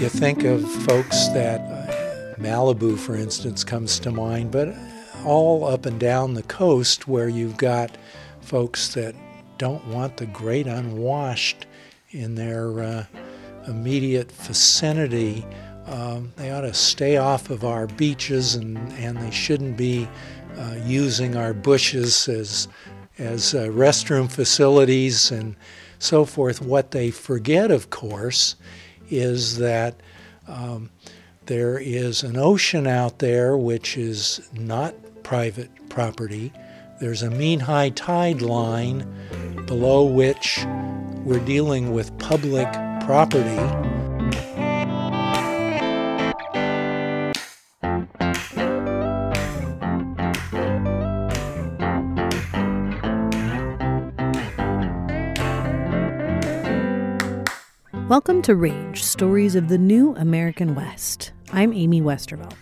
You think of folks that uh, Malibu, for instance, comes to mind, but all up and down the coast where you've got folks that don't want the great unwashed in their uh, immediate vicinity. Um, they ought to stay off of our beaches and, and they shouldn't be uh, using our bushes as, as uh, restroom facilities and so forth. What they forget, of course, is that um, there is an ocean out there which is not private property. There's a mean high tide line below which we're dealing with public property. Welcome to Range Stories of the New American West. I'm Amy Westervelt.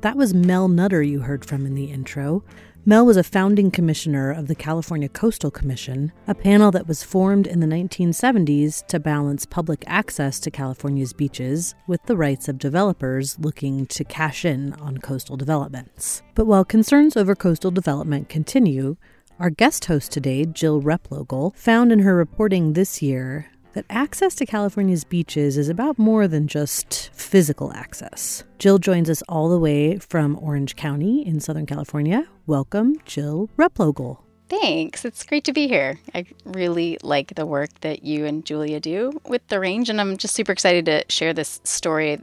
That was Mel Nutter you heard from in the intro. Mel was a founding commissioner of the California Coastal Commission, a panel that was formed in the 1970s to balance public access to California's beaches with the rights of developers looking to cash in on coastal developments. But while concerns over coastal development continue, our guest host today, Jill Replogle, found in her reporting this year that access to California's beaches is about more than just physical access. Jill joins us all the way from Orange County in Southern California. Welcome, Jill Replogle. Thanks. It's great to be here. I really like the work that you and Julia do with the range, and I'm just super excited to share this story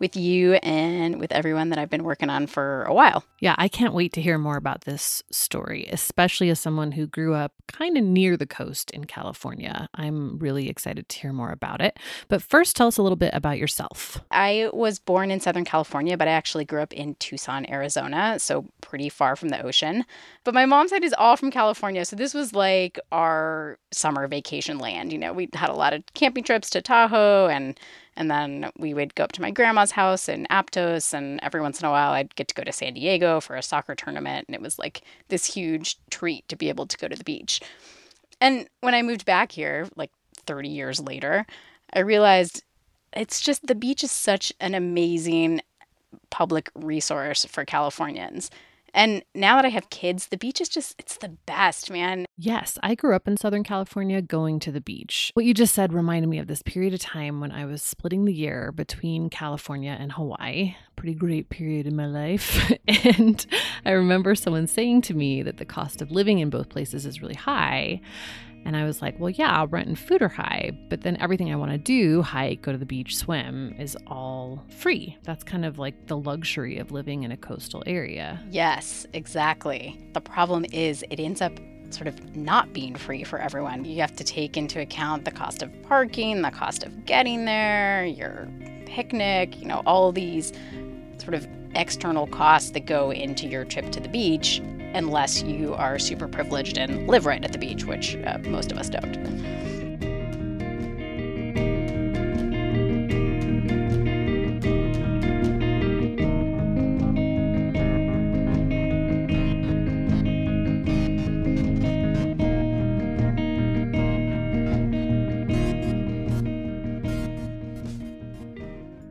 with you and with everyone that I've been working on for a while. Yeah, I can't wait to hear more about this story, especially as someone who grew up kind of near the coast in California. I'm really excited to hear more about it. But first, tell us a little bit about yourself. I was born in Southern California, but I actually grew up in Tucson, Arizona, so pretty far from the ocean. But my mom's side is all from California, so this was like our summer vacation land. You know, we had a lot of camping trips to Tahoe and and then we would go up to my grandma's house in Aptos, and every once in a while I'd get to go to San Diego for a soccer tournament. And it was like this huge treat to be able to go to the beach. And when I moved back here, like 30 years later, I realized it's just the beach is such an amazing public resource for Californians. And now that I have kids, the beach is just, it's the best, man. Yes, I grew up in Southern California going to the beach. What you just said reminded me of this period of time when I was splitting the year between California and Hawaii. Pretty great period in my life. and I remember someone saying to me that the cost of living in both places is really high. And I was like, well, yeah, rent and food are high, but then everything I want to do, hike, go to the beach, swim, is all free. That's kind of like the luxury of living in a coastal area. Yes, exactly. The problem is it ends up sort of not being free for everyone. You have to take into account the cost of parking, the cost of getting there, your picnic, you know, all these sort of external costs that go into your trip to the beach unless you are super privileged and live right at the beach, which uh, most of us don't.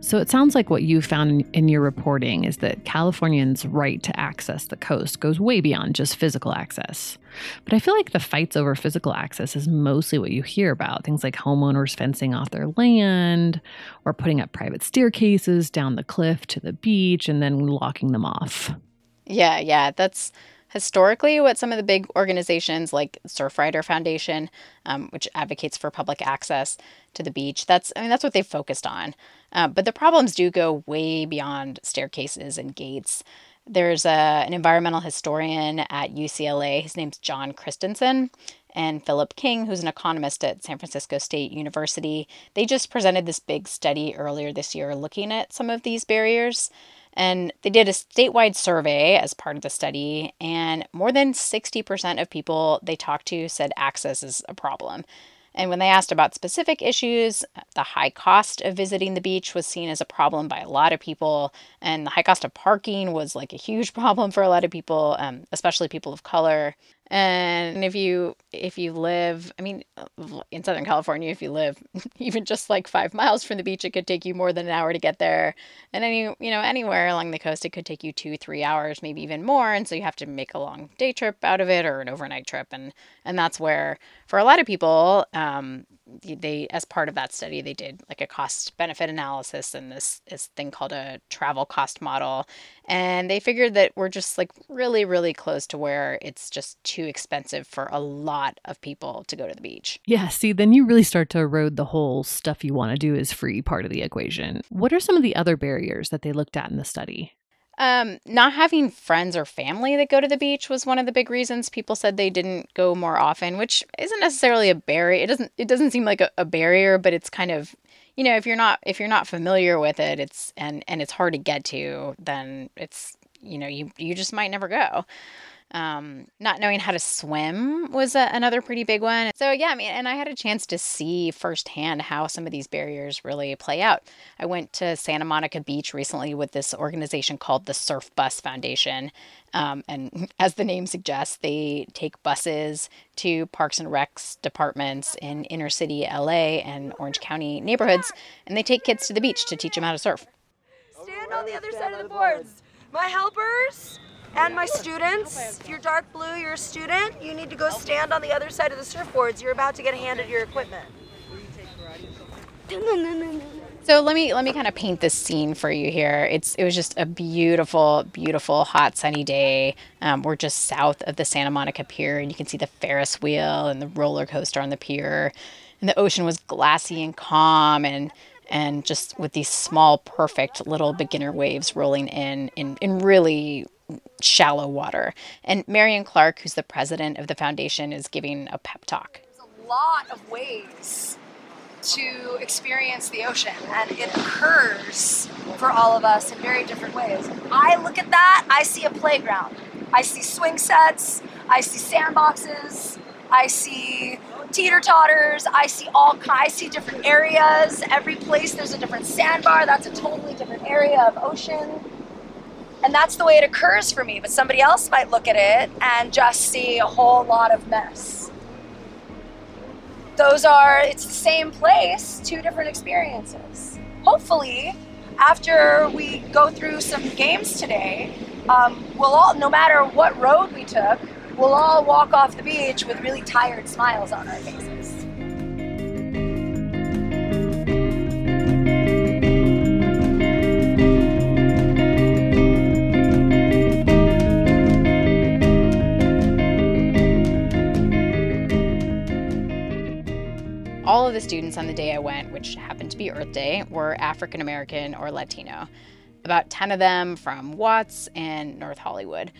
So it sounds like what you found in your reporting is that Californians' right to access the coast goes way beyond just physical access. But I feel like the fights over physical access is mostly what you hear about things like homeowners fencing off their land or putting up private staircases down the cliff to the beach and then locking them off. Yeah, yeah, that's historically what some of the big organizations like Surfrider Foundation, um, which advocates for public access to the beach, that's I mean that's what they focused on. Uh, but the problems do go way beyond staircases and gates. there's a, an environmental historian at UCLA. His name's John Christensen and Philip King, who's an economist at San Francisco State University. They just presented this big study earlier this year looking at some of these barriers. And they did a statewide survey as part of the study, and more than 60% of people they talked to said access is a problem. And when they asked about specific issues, the high cost of visiting the beach was seen as a problem by a lot of people. And the high cost of parking was like a huge problem for a lot of people, um, especially people of color. And if you if you live, I mean, in Southern California, if you live even just like five miles from the beach, it could take you more than an hour to get there. And any you know anywhere along the coast, it could take you two three hours, maybe even more. And so you have to make a long day trip out of it or an overnight trip. And and that's where for a lot of people, um, they as part of that study they did like a cost benefit analysis and this this thing called a travel cost model. And they figured that we're just like really really close to where it's just too expensive for a lot of people to go to the beach. Yeah see then you really start to erode the whole stuff you want to do is free part of the equation. What are some of the other barriers that they looked at in the study um, not having friends or family that go to the beach was one of the big reasons people said they didn't go more often, which isn't necessarily a barrier. It doesn't it doesn't seem like a, a barrier, but it's kind of you know if you're not if you're not familiar with it, it's and and it's hard to get to, then it's you know you you just might never go. Um, not knowing how to swim was a, another pretty big one. So, yeah, I mean, and I had a chance to see firsthand how some of these barriers really play out. I went to Santa Monica Beach recently with this organization called the Surf Bus Foundation. Um, and as the name suggests, they take buses to parks and recs departments in inner city LA and Orange County neighborhoods, and they take kids to the beach to teach them how to surf. Stand on the other side of the boards. My helpers and my students, if you're dark blue, you're a student, you need to go stand on the other side of the surfboards. You're about to get handed your equipment. So let me let me kind of paint this scene for you here. It's it was just a beautiful, beautiful, hot, sunny day. Um, we're just south of the Santa Monica Pier, and you can see the Ferris wheel and the roller coaster on the pier. And the ocean was glassy and calm, and and just with these small, perfect little beginner waves rolling in in in really shallow water. And Marion Clark, who's the president of the foundation, is giving a pep talk. There's a lot of ways to experience the ocean, and it occurs for all of us in very different ways. I look at that, I see a playground. I see swing sets, I see sandboxes, I see teeter totters. I see all I see different areas. Every place there's a different sandbar. That's a totally different area of ocean. And that's the way it occurs for me. But somebody else might look at it and just see a whole lot of mess. Those are, it's the same place, two different experiences. Hopefully, after we go through some games today, um, we'll all, no matter what road we took, we'll all walk off the beach with really tired smiles on our faces. The students on the day I went, which happened to be Earth Day, were African American or Latino. About 10 of them from Watts and North Hollywood.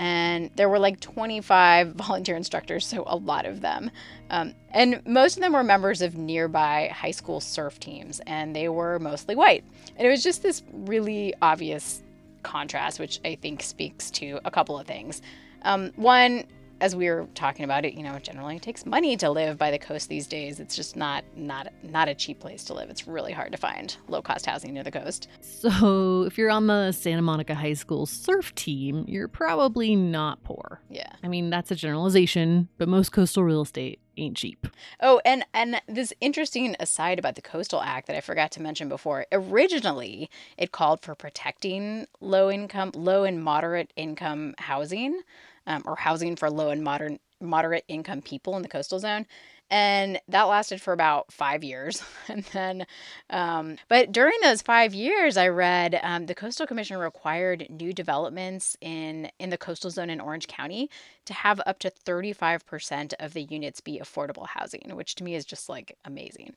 And there were like 25 volunteer instructors, so a lot of them. Um, and most of them were members of nearby high school surf teams, and they were mostly white. And it was just this really obvious contrast, which I think speaks to a couple of things. Um, one, as we were talking about it, you know, it generally takes money to live by the coast these days. It's just not not not a cheap place to live. It's really hard to find low cost housing near the coast. So, if you're on the Santa Monica High School surf team, you're probably not poor. Yeah. I mean, that's a generalization, but most coastal real estate ain't cheap. Oh, and and this interesting aside about the Coastal Act that I forgot to mention before. Originally, it called for protecting low income, low and moderate income housing um, or housing for low and modern moderate income people in the coastal zone and that lasted for about five years. And then um, but during those five years i read um, the coastal commission required new developments in in the coastal zone in orange county to have up to 35% of the units be affordable housing which to me is just like amazing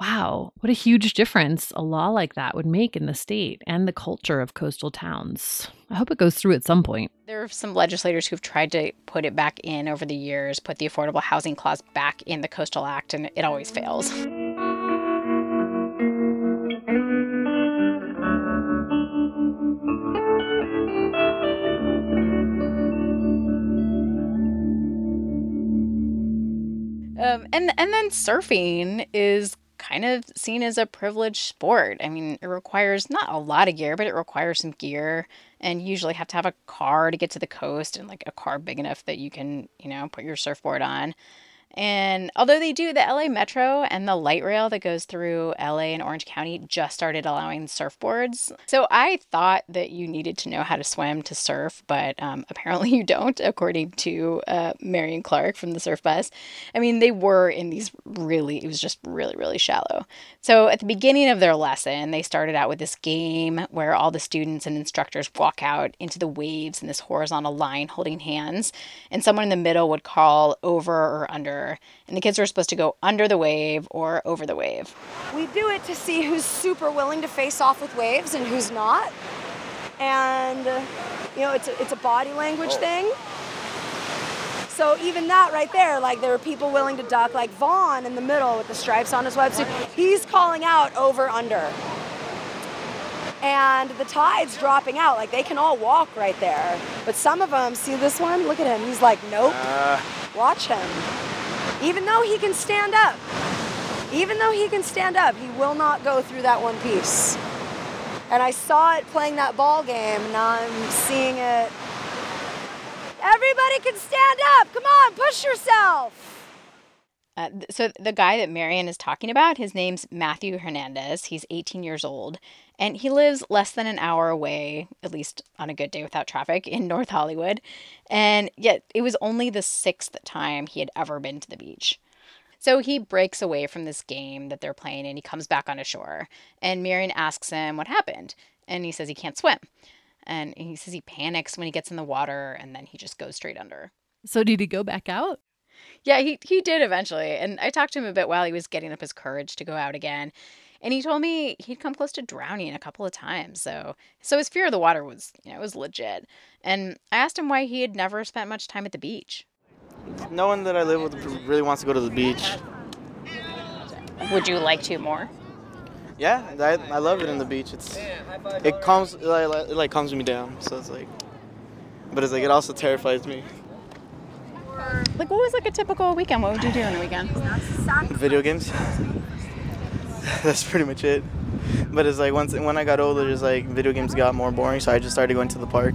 Wow, what a huge difference a law like that would make in the state and the culture of coastal towns. I hope it goes through at some point. There are some legislators who've tried to put it back in over the years, put the Affordable Housing Clause back in the Coastal Act, and it always fails. Um, and and then surfing is kind of seen as a privileged sport. I mean, it requires not a lot of gear, but it requires some gear, and you usually have to have a car to get to the coast, and like a car big enough that you can, you know, put your surfboard on. And although they do, the LA Metro and the light rail that goes through LA and Orange County just started allowing surfboards. So I thought that you needed to know how to swim to surf, but um, apparently you don't, according to uh, Marion Clark from the Surf Bus. I mean, they were in these really, it was just really, really shallow. So at the beginning of their lesson, they started out with this game where all the students and instructors walk out into the waves in this horizontal line holding hands, and someone in the middle would call over or under and the kids were supposed to go under the wave or over the wave. We do it to see who's super willing to face off with waves and who's not. And, uh, you know, it's a, it's a body language thing. So even that right there, like there were people willing to duck, like Vaughn in the middle with the stripes on his wetsuit. He's calling out over under. And the tide's dropping out, like they can all walk right there. But some of them, see this one? Look at him. He's like, nope. Uh. Watch him. Even though he can stand up, even though he can stand up, he will not go through that one piece. And I saw it playing that ball game, and now I'm seeing it. Everybody can stand up. Come on, push yourself. Uh, so the guy that Marion is talking about, his name's Matthew Hernandez. He's 18 years old, and he lives less than an hour away, at least on a good day without traffic, in North Hollywood. And yet, it was only the sixth time he had ever been to the beach. So he breaks away from this game that they're playing, and he comes back on shore. And Marion asks him what happened, and he says he can't swim. And he says he panics when he gets in the water, and then he just goes straight under. So did he go back out? Yeah, he he did eventually. And I talked to him a bit while he was getting up his courage to go out again. And he told me he'd come close to drowning a couple of times. So so his fear of the water was, you know, it was legit. And I asked him why he had never spent much time at the beach. No one that I live with really wants to go to the beach. Would you like to more? Yeah, I, I love it in the beach. It's it calms it like, it like calms me down. So it's like, but it's like it also terrifies me. Like, what was like a typical weekend? What would you do on a weekend? Video games. That's pretty much it. But it's like once when I got older, just like video games got more boring, so I just started going to the park.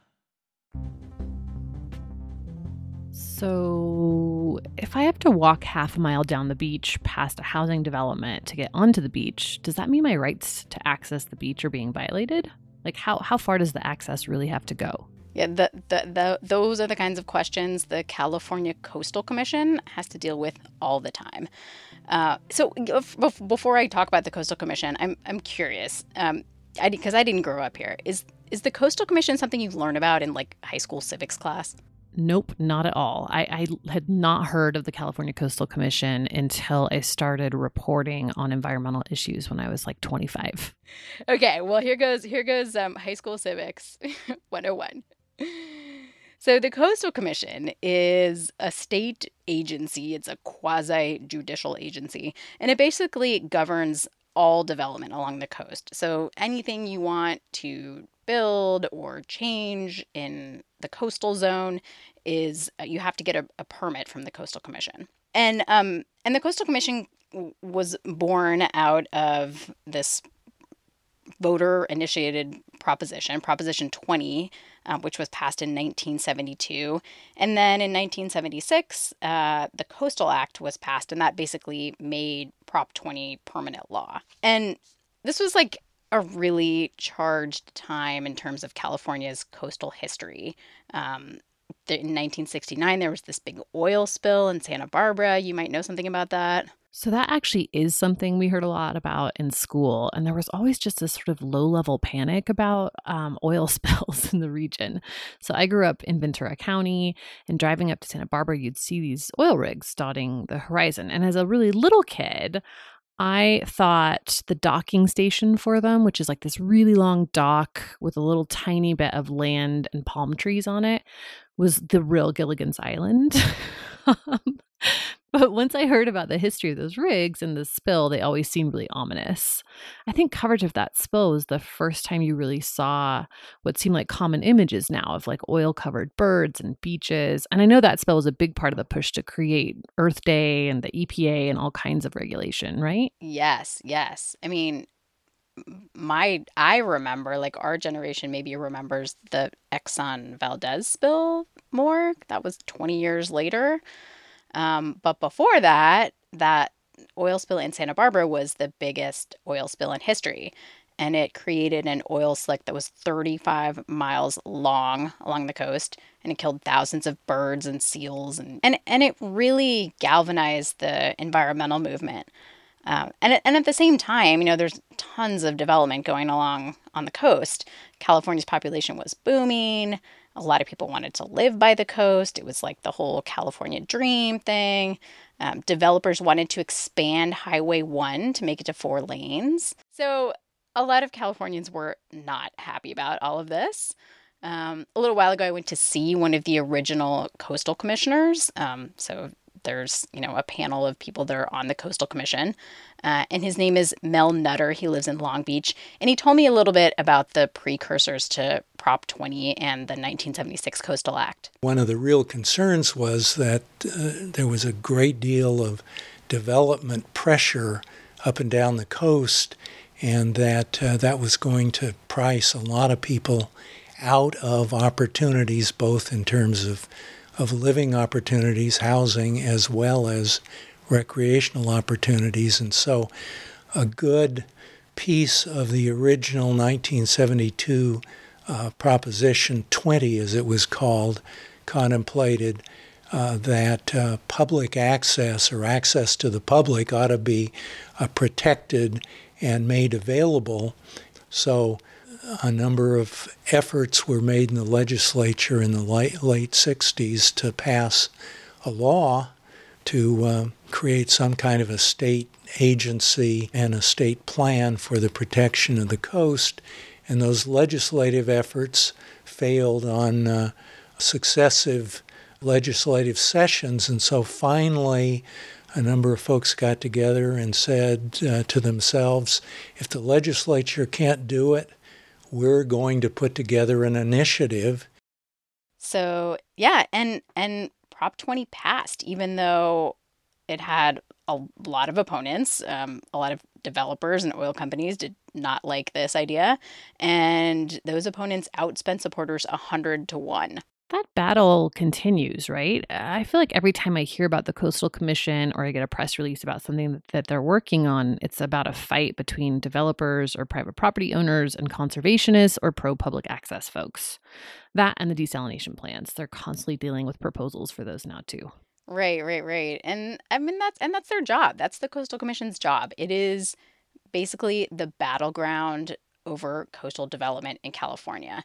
So, if I have to walk half a mile down the beach past a housing development to get onto the beach, does that mean my rights to access the beach are being violated? Like, how, how far does the access really have to go? Yeah, the, the, the, those are the kinds of questions the California Coastal Commission has to deal with all the time. Uh, so, before I talk about the Coastal Commission, I'm, I'm curious, um, because I, I didn't grow up here. Is, is the Coastal Commission something you learn about in like high school civics class? Nope, not at all. I, I, had not heard of the California Coastal Commission until I started reporting on environmental issues when I was like 25. Okay, well here goes here goes um, high school civics 101. So the Coastal Commission is a state agency. It's a quasi judicial agency, and it basically governs all development along the coast. So anything you want to build or change in the coastal zone is uh, you have to get a, a permit from the Coastal Commission. And um, and the Coastal Commission was born out of this voter initiated proposition, Proposition 20, um, which was passed in 1972. And then in 1976, uh, the Coastal Act was passed, and that basically made Prop 20 permanent law. And this was like a really charged time in terms of California's coastal history. Um, in 1969, there was this big oil spill in Santa Barbara. You might know something about that. So, that actually is something we heard a lot about in school. And there was always just this sort of low level panic about um, oil spills in the region. So, I grew up in Ventura County, and driving up to Santa Barbara, you'd see these oil rigs dotting the horizon. And as a really little kid, I thought the docking station for them, which is like this really long dock with a little tiny bit of land and palm trees on it, was the real Gilligan's Island. Um, but once I heard about the history of those rigs and the spill, they always seemed really ominous. I think coverage of that spill was the first time you really saw what seemed like common images now of like oil covered birds and beaches. And I know that spill was a big part of the push to create Earth Day and the EPA and all kinds of regulation, right? Yes, yes. I mean, my I remember like our generation maybe remembers the Exxon Valdez spill more. That was 20 years later. Um, but before that, that oil spill in Santa Barbara was the biggest oil spill in history. And it created an oil slick that was 35 miles long along the coast. And it killed thousands of birds and seals. And, and, and it really galvanized the environmental movement. Um, and, and at the same time, you know, there's tons of development going along on the coast. California's population was booming. A lot of people wanted to live by the coast. It was like the whole California dream thing. Um, developers wanted to expand Highway 1 to make it to four lanes. So a lot of Californians were not happy about all of this. Um, a little while ago, I went to see one of the original coastal commissioners. Um, so there's you know a panel of people that are on the coastal commission uh, and his name is mel nutter. He lives in long beach and he told me a little bit about the precursors to prop 20 and the 1976 coastal act. One of the real concerns was that uh, there was a great deal of development pressure up and down the coast and that uh, that was going to price a lot of people out of opportunities both in terms of of living opportunities, housing, as well as recreational opportunities. And so, a good piece of the original 1972 uh, Proposition 20, as it was called, contemplated uh, that uh, public access or access to the public ought to be uh, protected and made available. So, a number of efforts were made in the legislature in the late, late 60s to pass a law to uh, create some kind of a state agency and a state plan for the protection of the coast. And those legislative efforts failed on uh, successive legislative sessions. And so finally, a number of folks got together and said uh, to themselves, if the legislature can't do it, we're going to put together an initiative. So, yeah, and and Prop 20 passed even though it had a lot of opponents, um, a lot of developers and oil companies did not like this idea, and those opponents outspent supporters 100 to 1 that battle continues, right? I feel like every time I hear about the Coastal Commission or I get a press release about something that they're working on, it's about a fight between developers or private property owners and conservationists or pro public access folks. That and the desalination plants, they're constantly dealing with proposals for those now too. Right, right, right. And I mean that's and that's their job. That's the Coastal Commission's job. It is basically the battleground over coastal development in California.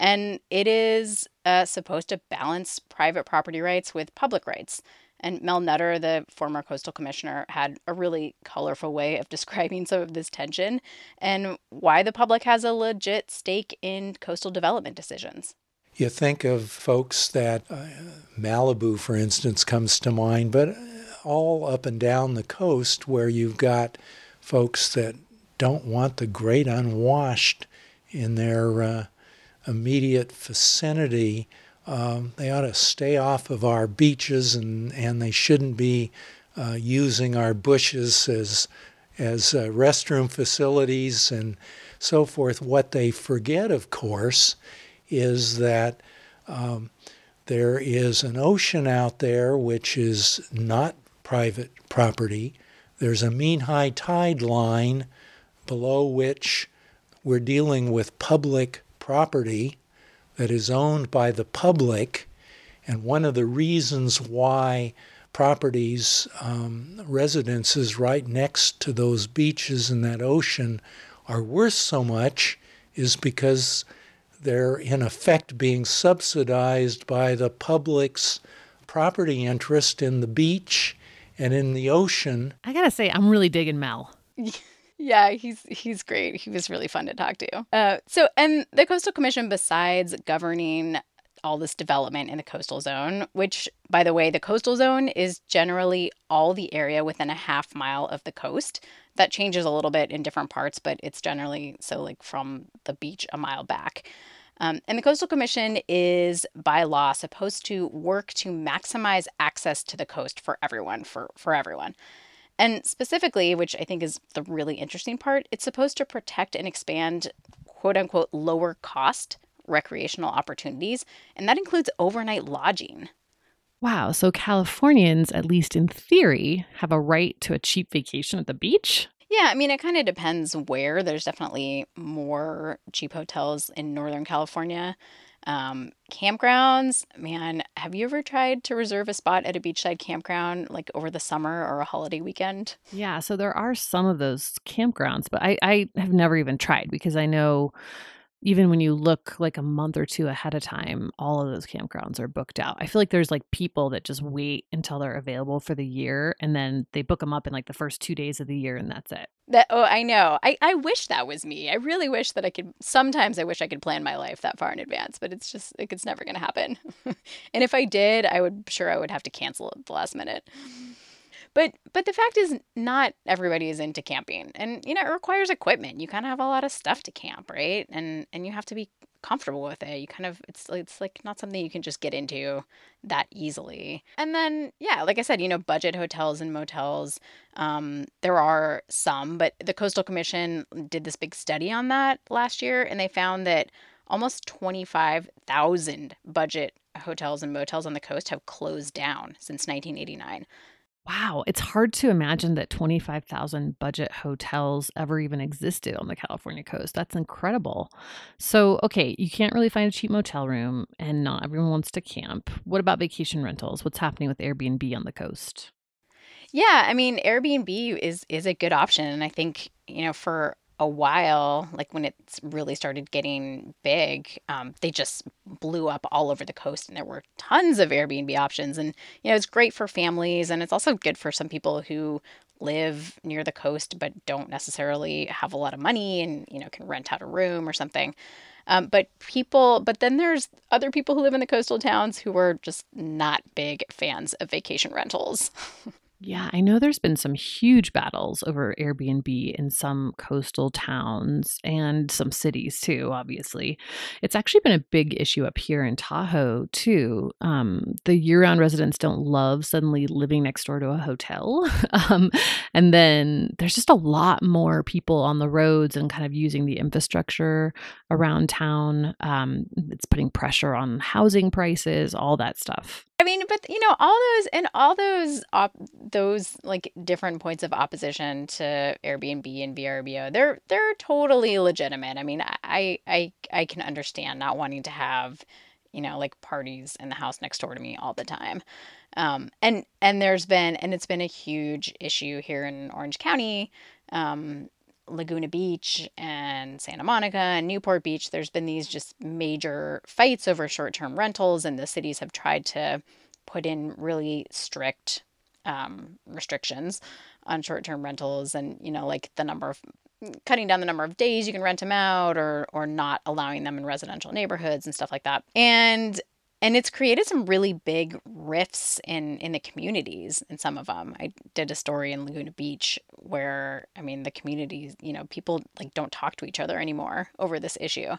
And it is uh, supposed to balance private property rights with public rights. And Mel Nutter, the former coastal commissioner, had a really colorful way of describing some of this tension and why the public has a legit stake in coastal development decisions. You think of folks that uh, Malibu, for instance, comes to mind, but all up and down the coast where you've got folks that don't want the great unwashed in their uh, immediate vicinity. Um, they ought to stay off of our beaches and, and they shouldn't be uh, using our bushes as, as uh, restroom facilities and so forth. What they forget, of course, is that um, there is an ocean out there which is not private property. There's a mean high tide line below which we're dealing with public property that is owned by the public. And one of the reasons why properties, um, residences right next to those beaches and that ocean are worth so much is because they're in effect being subsidized by the public's property interest in the beach and in the ocean. I gotta say, I'm really digging Mel. Yeah, he's he's great. He was really fun to talk to. Uh, so, and the Coastal Commission, besides governing all this development in the coastal zone, which, by the way, the coastal zone is generally all the area within a half mile of the coast. That changes a little bit in different parts, but it's generally so like from the beach a mile back. Um, and the Coastal Commission is by law supposed to work to maximize access to the coast for everyone, for, for everyone. And specifically, which I think is the really interesting part, it's supposed to protect and expand quote unquote lower cost recreational opportunities, and that includes overnight lodging. Wow, so Californians, at least in theory, have a right to a cheap vacation at the beach? Yeah, I mean, it kind of depends where. There's definitely more cheap hotels in Northern California. Um, campgrounds, man, have you ever tried to reserve a spot at a beachside campground like over the summer or a holiday weekend? Yeah, so there are some of those campgrounds, but I, I have never even tried because I know even when you look like a month or two ahead of time, all of those campgrounds are booked out. I feel like there's like people that just wait until they're available for the year and then they book them up in like the first two days of the year and that's it. That oh, I know. I, I wish that was me. I really wish that I could sometimes I wish I could plan my life that far in advance, but it's just like it's never gonna happen. and if I did, I would sure I would have to cancel at the last minute. But but the fact is not everybody is into camping. And you know, it requires equipment. You kind of have a lot of stuff to camp, right? And and you have to be comfortable with it. You kind of it's it's like not something you can just get into that easily. And then yeah, like I said, you know, budget hotels and motels. Um, there are some, but the Coastal Commission did this big study on that last year, and they found that almost twenty five thousand budget hotels and motels on the coast have closed down since 1989. Wow, it's hard to imagine that 25,000 budget hotels ever even existed on the California coast. That's incredible. So, okay, you can't really find a cheap motel room and not everyone wants to camp. What about vacation rentals? What's happening with Airbnb on the coast? Yeah, I mean Airbnb is is a good option and I think, you know, for a while, like when it's really started getting big, um, they just blew up all over the coast, and there were tons of Airbnb options. And you know, it's great for families, and it's also good for some people who live near the coast but don't necessarily have a lot of money, and you know, can rent out a room or something. Um, but people, but then there's other people who live in the coastal towns who are just not big fans of vacation rentals. Yeah, I know there's been some huge battles over Airbnb in some coastal towns and some cities too, obviously. It's actually been a big issue up here in Tahoe too. Um, the year round residents don't love suddenly living next door to a hotel. um, and then there's just a lot more people on the roads and kind of using the infrastructure around town. Um, it's putting pressure on housing prices, all that stuff. I mean, but you know, all those and all those op- those like different points of opposition to Airbnb and VRBO, they're they're totally legitimate. I mean, I I I can understand not wanting to have, you know, like parties in the house next door to me all the time. Um, and and there's been and it's been a huge issue here in Orange County. Um, Laguna Beach and Santa Monica and Newport Beach, there's been these just major fights over short term rentals, and the cities have tried to put in really strict um, restrictions on short term rentals and, you know, like the number of cutting down the number of days you can rent them out or or not allowing them in residential neighborhoods and stuff like that. And and it's created some really big rifts in in the communities in some of them i did a story in laguna beach where i mean the communities you know people like don't talk to each other anymore over this issue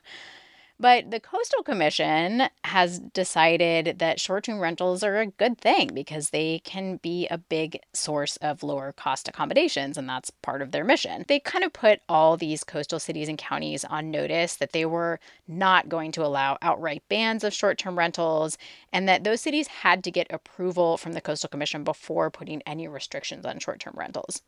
but the Coastal Commission has decided that short term rentals are a good thing because they can be a big source of lower cost accommodations, and that's part of their mission. They kind of put all these coastal cities and counties on notice that they were not going to allow outright bans of short term rentals, and that those cities had to get approval from the Coastal Commission before putting any restrictions on short term rentals.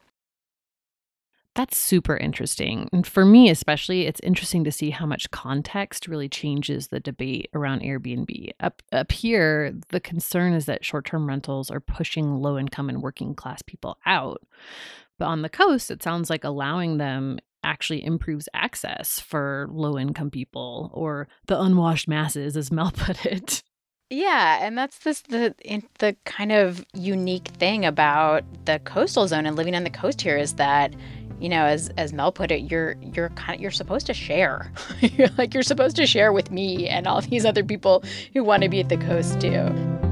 That's super interesting. And for me, especially, it's interesting to see how much context really changes the debate around Airbnb. Up, up here, the concern is that short term rentals are pushing low income and working class people out. But on the coast, it sounds like allowing them actually improves access for low income people or the unwashed masses, as Mel put it. Yeah, and that's this the the kind of unique thing about the coastal zone and living on the coast here is that you know, as as Mel put it, you're you're kind of you're supposed to share. like you're supposed to share with me and all these other people who want to be at the coast too.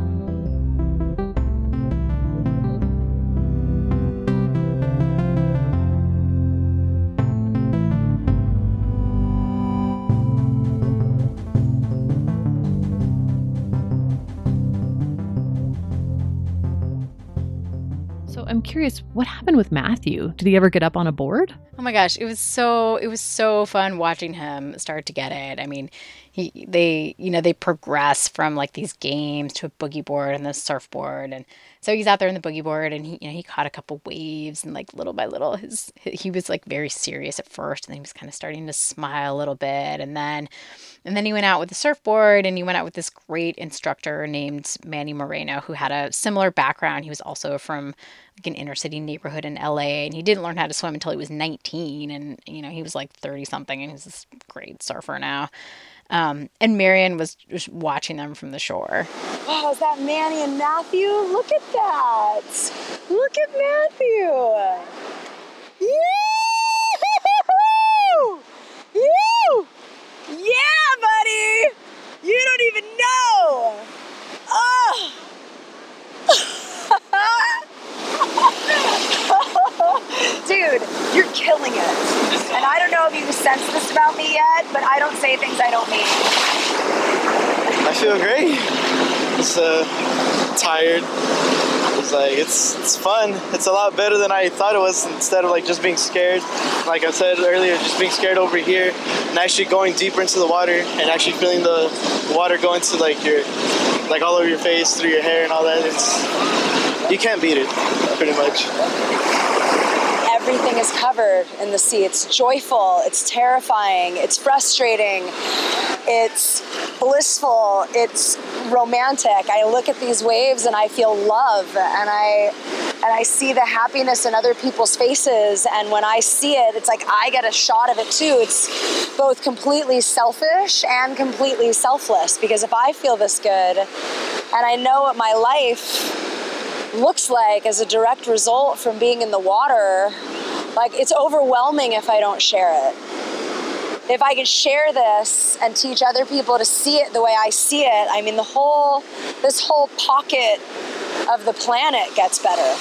I'm curious, what happened with Matthew? Did he ever get up on a board? Oh my gosh, it was so it was so fun watching him start to get it. I mean, he they you know they progress from like these games to a boogie board and the surfboard and so he's out there in the boogie board and he you know he caught a couple waves and like little by little his he was like very serious at first and then he was kind of starting to smile a little bit and then and then he went out with the surfboard and he went out with this great instructor named Manny Moreno who had a similar background. He was also from like an inner city neighborhood in LA and he didn't learn how to swim until he was 19 and you know he was like 30 something and he's this great surfer now. Um, and Marion was just watching them from the shore. Wow, is that Manny and Matthew? Look at that. Look at Matthew. Yee-hoo! Woo! Yeah, buddy! You don't even know! Oh! you're killing it. And I don't know if you sense this about me yet, but I don't say things I don't mean. I feel great. It's uh, tired. It's like it's it's fun. It's a lot better than I thought it was. Instead of like just being scared, like I said earlier, just being scared over here, and actually going deeper into the water and actually feeling the water go into like your like all over your face, through your hair, and all that. It's you can't beat it, pretty much everything is covered in the sea. It's joyful, it's terrifying, it's frustrating, it's blissful, it's romantic. I look at these waves and I feel love and I and I see the happiness in other people's faces and when I see it, it's like I get a shot of it too. It's both completely selfish and completely selfless because if I feel this good and I know what my life looks like as a direct result from being in the water, like it's overwhelming if I don't share it. If I can share this and teach other people to see it the way I see it, I mean the whole this whole pocket of the planet gets better.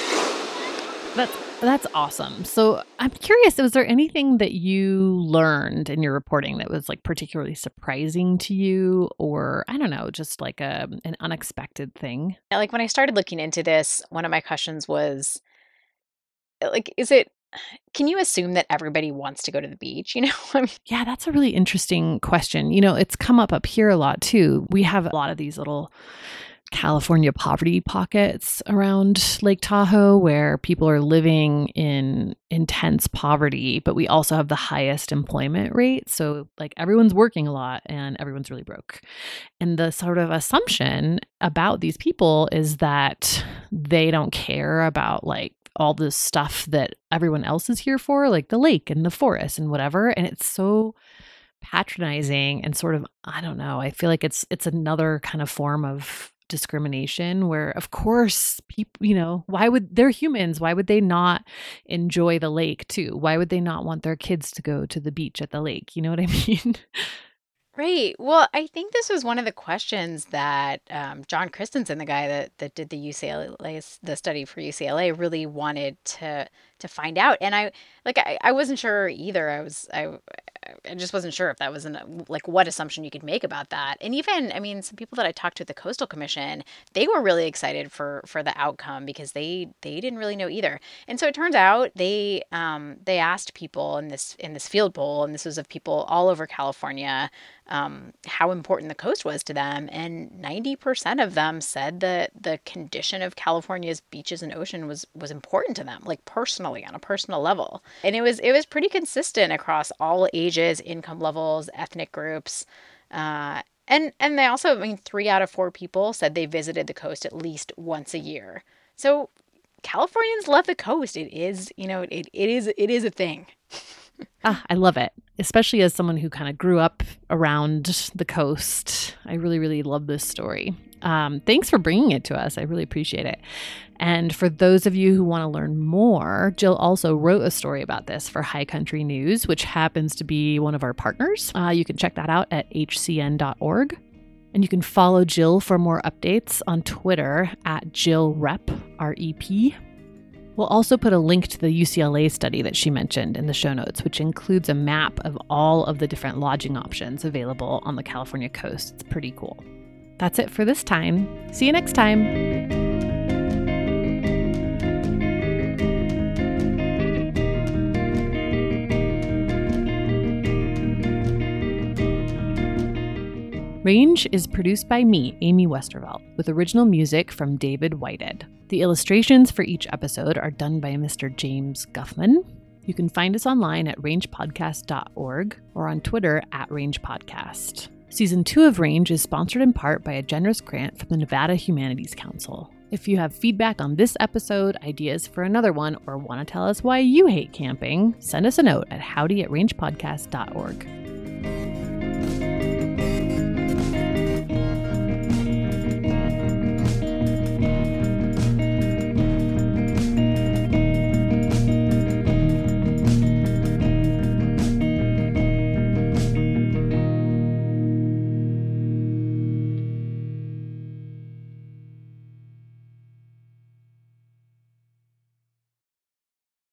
That's that's awesome. So I'm curious, was there anything that you learned in your reporting that was like particularly surprising to you, or I don't know, just like a an unexpected thing? Like when I started looking into this, one of my questions was uh, like, is it can you assume that everybody wants to go to the beach? You know, I mean, yeah, that's a really interesting question. You know, it's come up up here a lot too. We have a lot of these little California poverty pockets around Lake Tahoe where people are living in intense poverty, but we also have the highest employment rate. So, like, everyone's working a lot and everyone's really broke. And the sort of assumption about these people is that they don't care about like all the stuff that everyone else is here for, like the lake and the forest and whatever. And it's so patronizing and sort of I don't know. I feel like it's it's another kind of form of discrimination where of course people you know why would they're humans why would they not enjoy the lake too? Why would they not want their kids to go to the beach at the lake? You know what i mean? Right. Well, I think this was one of the questions that um, John Christensen, the guy that, that did the UCLA the study for UCLA, really wanted to to find out. And I like I, I wasn't sure either. I was I I just wasn't sure if that was an, like what assumption you could make about that. And even I mean, some people that I talked to at the Coastal Commission, they were really excited for for the outcome because they they didn't really know either. And so it turns out they um, they asked people in this in this field poll, and this was of people all over California um, how important the coast was to them. And 90% of them said that the condition of California's beaches and ocean was, was important to them, like personally, on a personal level. And it was, it was pretty consistent across all ages, income levels, ethnic groups. Uh, and, and they also, I mean, three out of four people said they visited the coast at least once a year. So Californians love the coast. It is, you know, it, it is, it is a thing. Ah, I love it, especially as someone who kind of grew up around the coast. I really, really love this story. Um, thanks for bringing it to us. I really appreciate it. And for those of you who want to learn more, Jill also wrote a story about this for High Country News, which happens to be one of our partners. Uh, you can check that out at hcn.org. And you can follow Jill for more updates on Twitter at Jill Rep, R E P. We'll also put a link to the UCLA study that she mentioned in the show notes, which includes a map of all of the different lodging options available on the California coast. It's pretty cool. That's it for this time. See you next time. Range is produced by me, Amy Westervelt, with original music from David Whited. The illustrations for each episode are done by Mr. James Guffman. You can find us online at rangepodcast.org or on Twitter at rangepodcast. Season 2 of Range is sponsored in part by a generous grant from the Nevada Humanities Council. If you have feedback on this episode, ideas for another one, or want to tell us why you hate camping, send us a note at howdy at rangepodcast.org.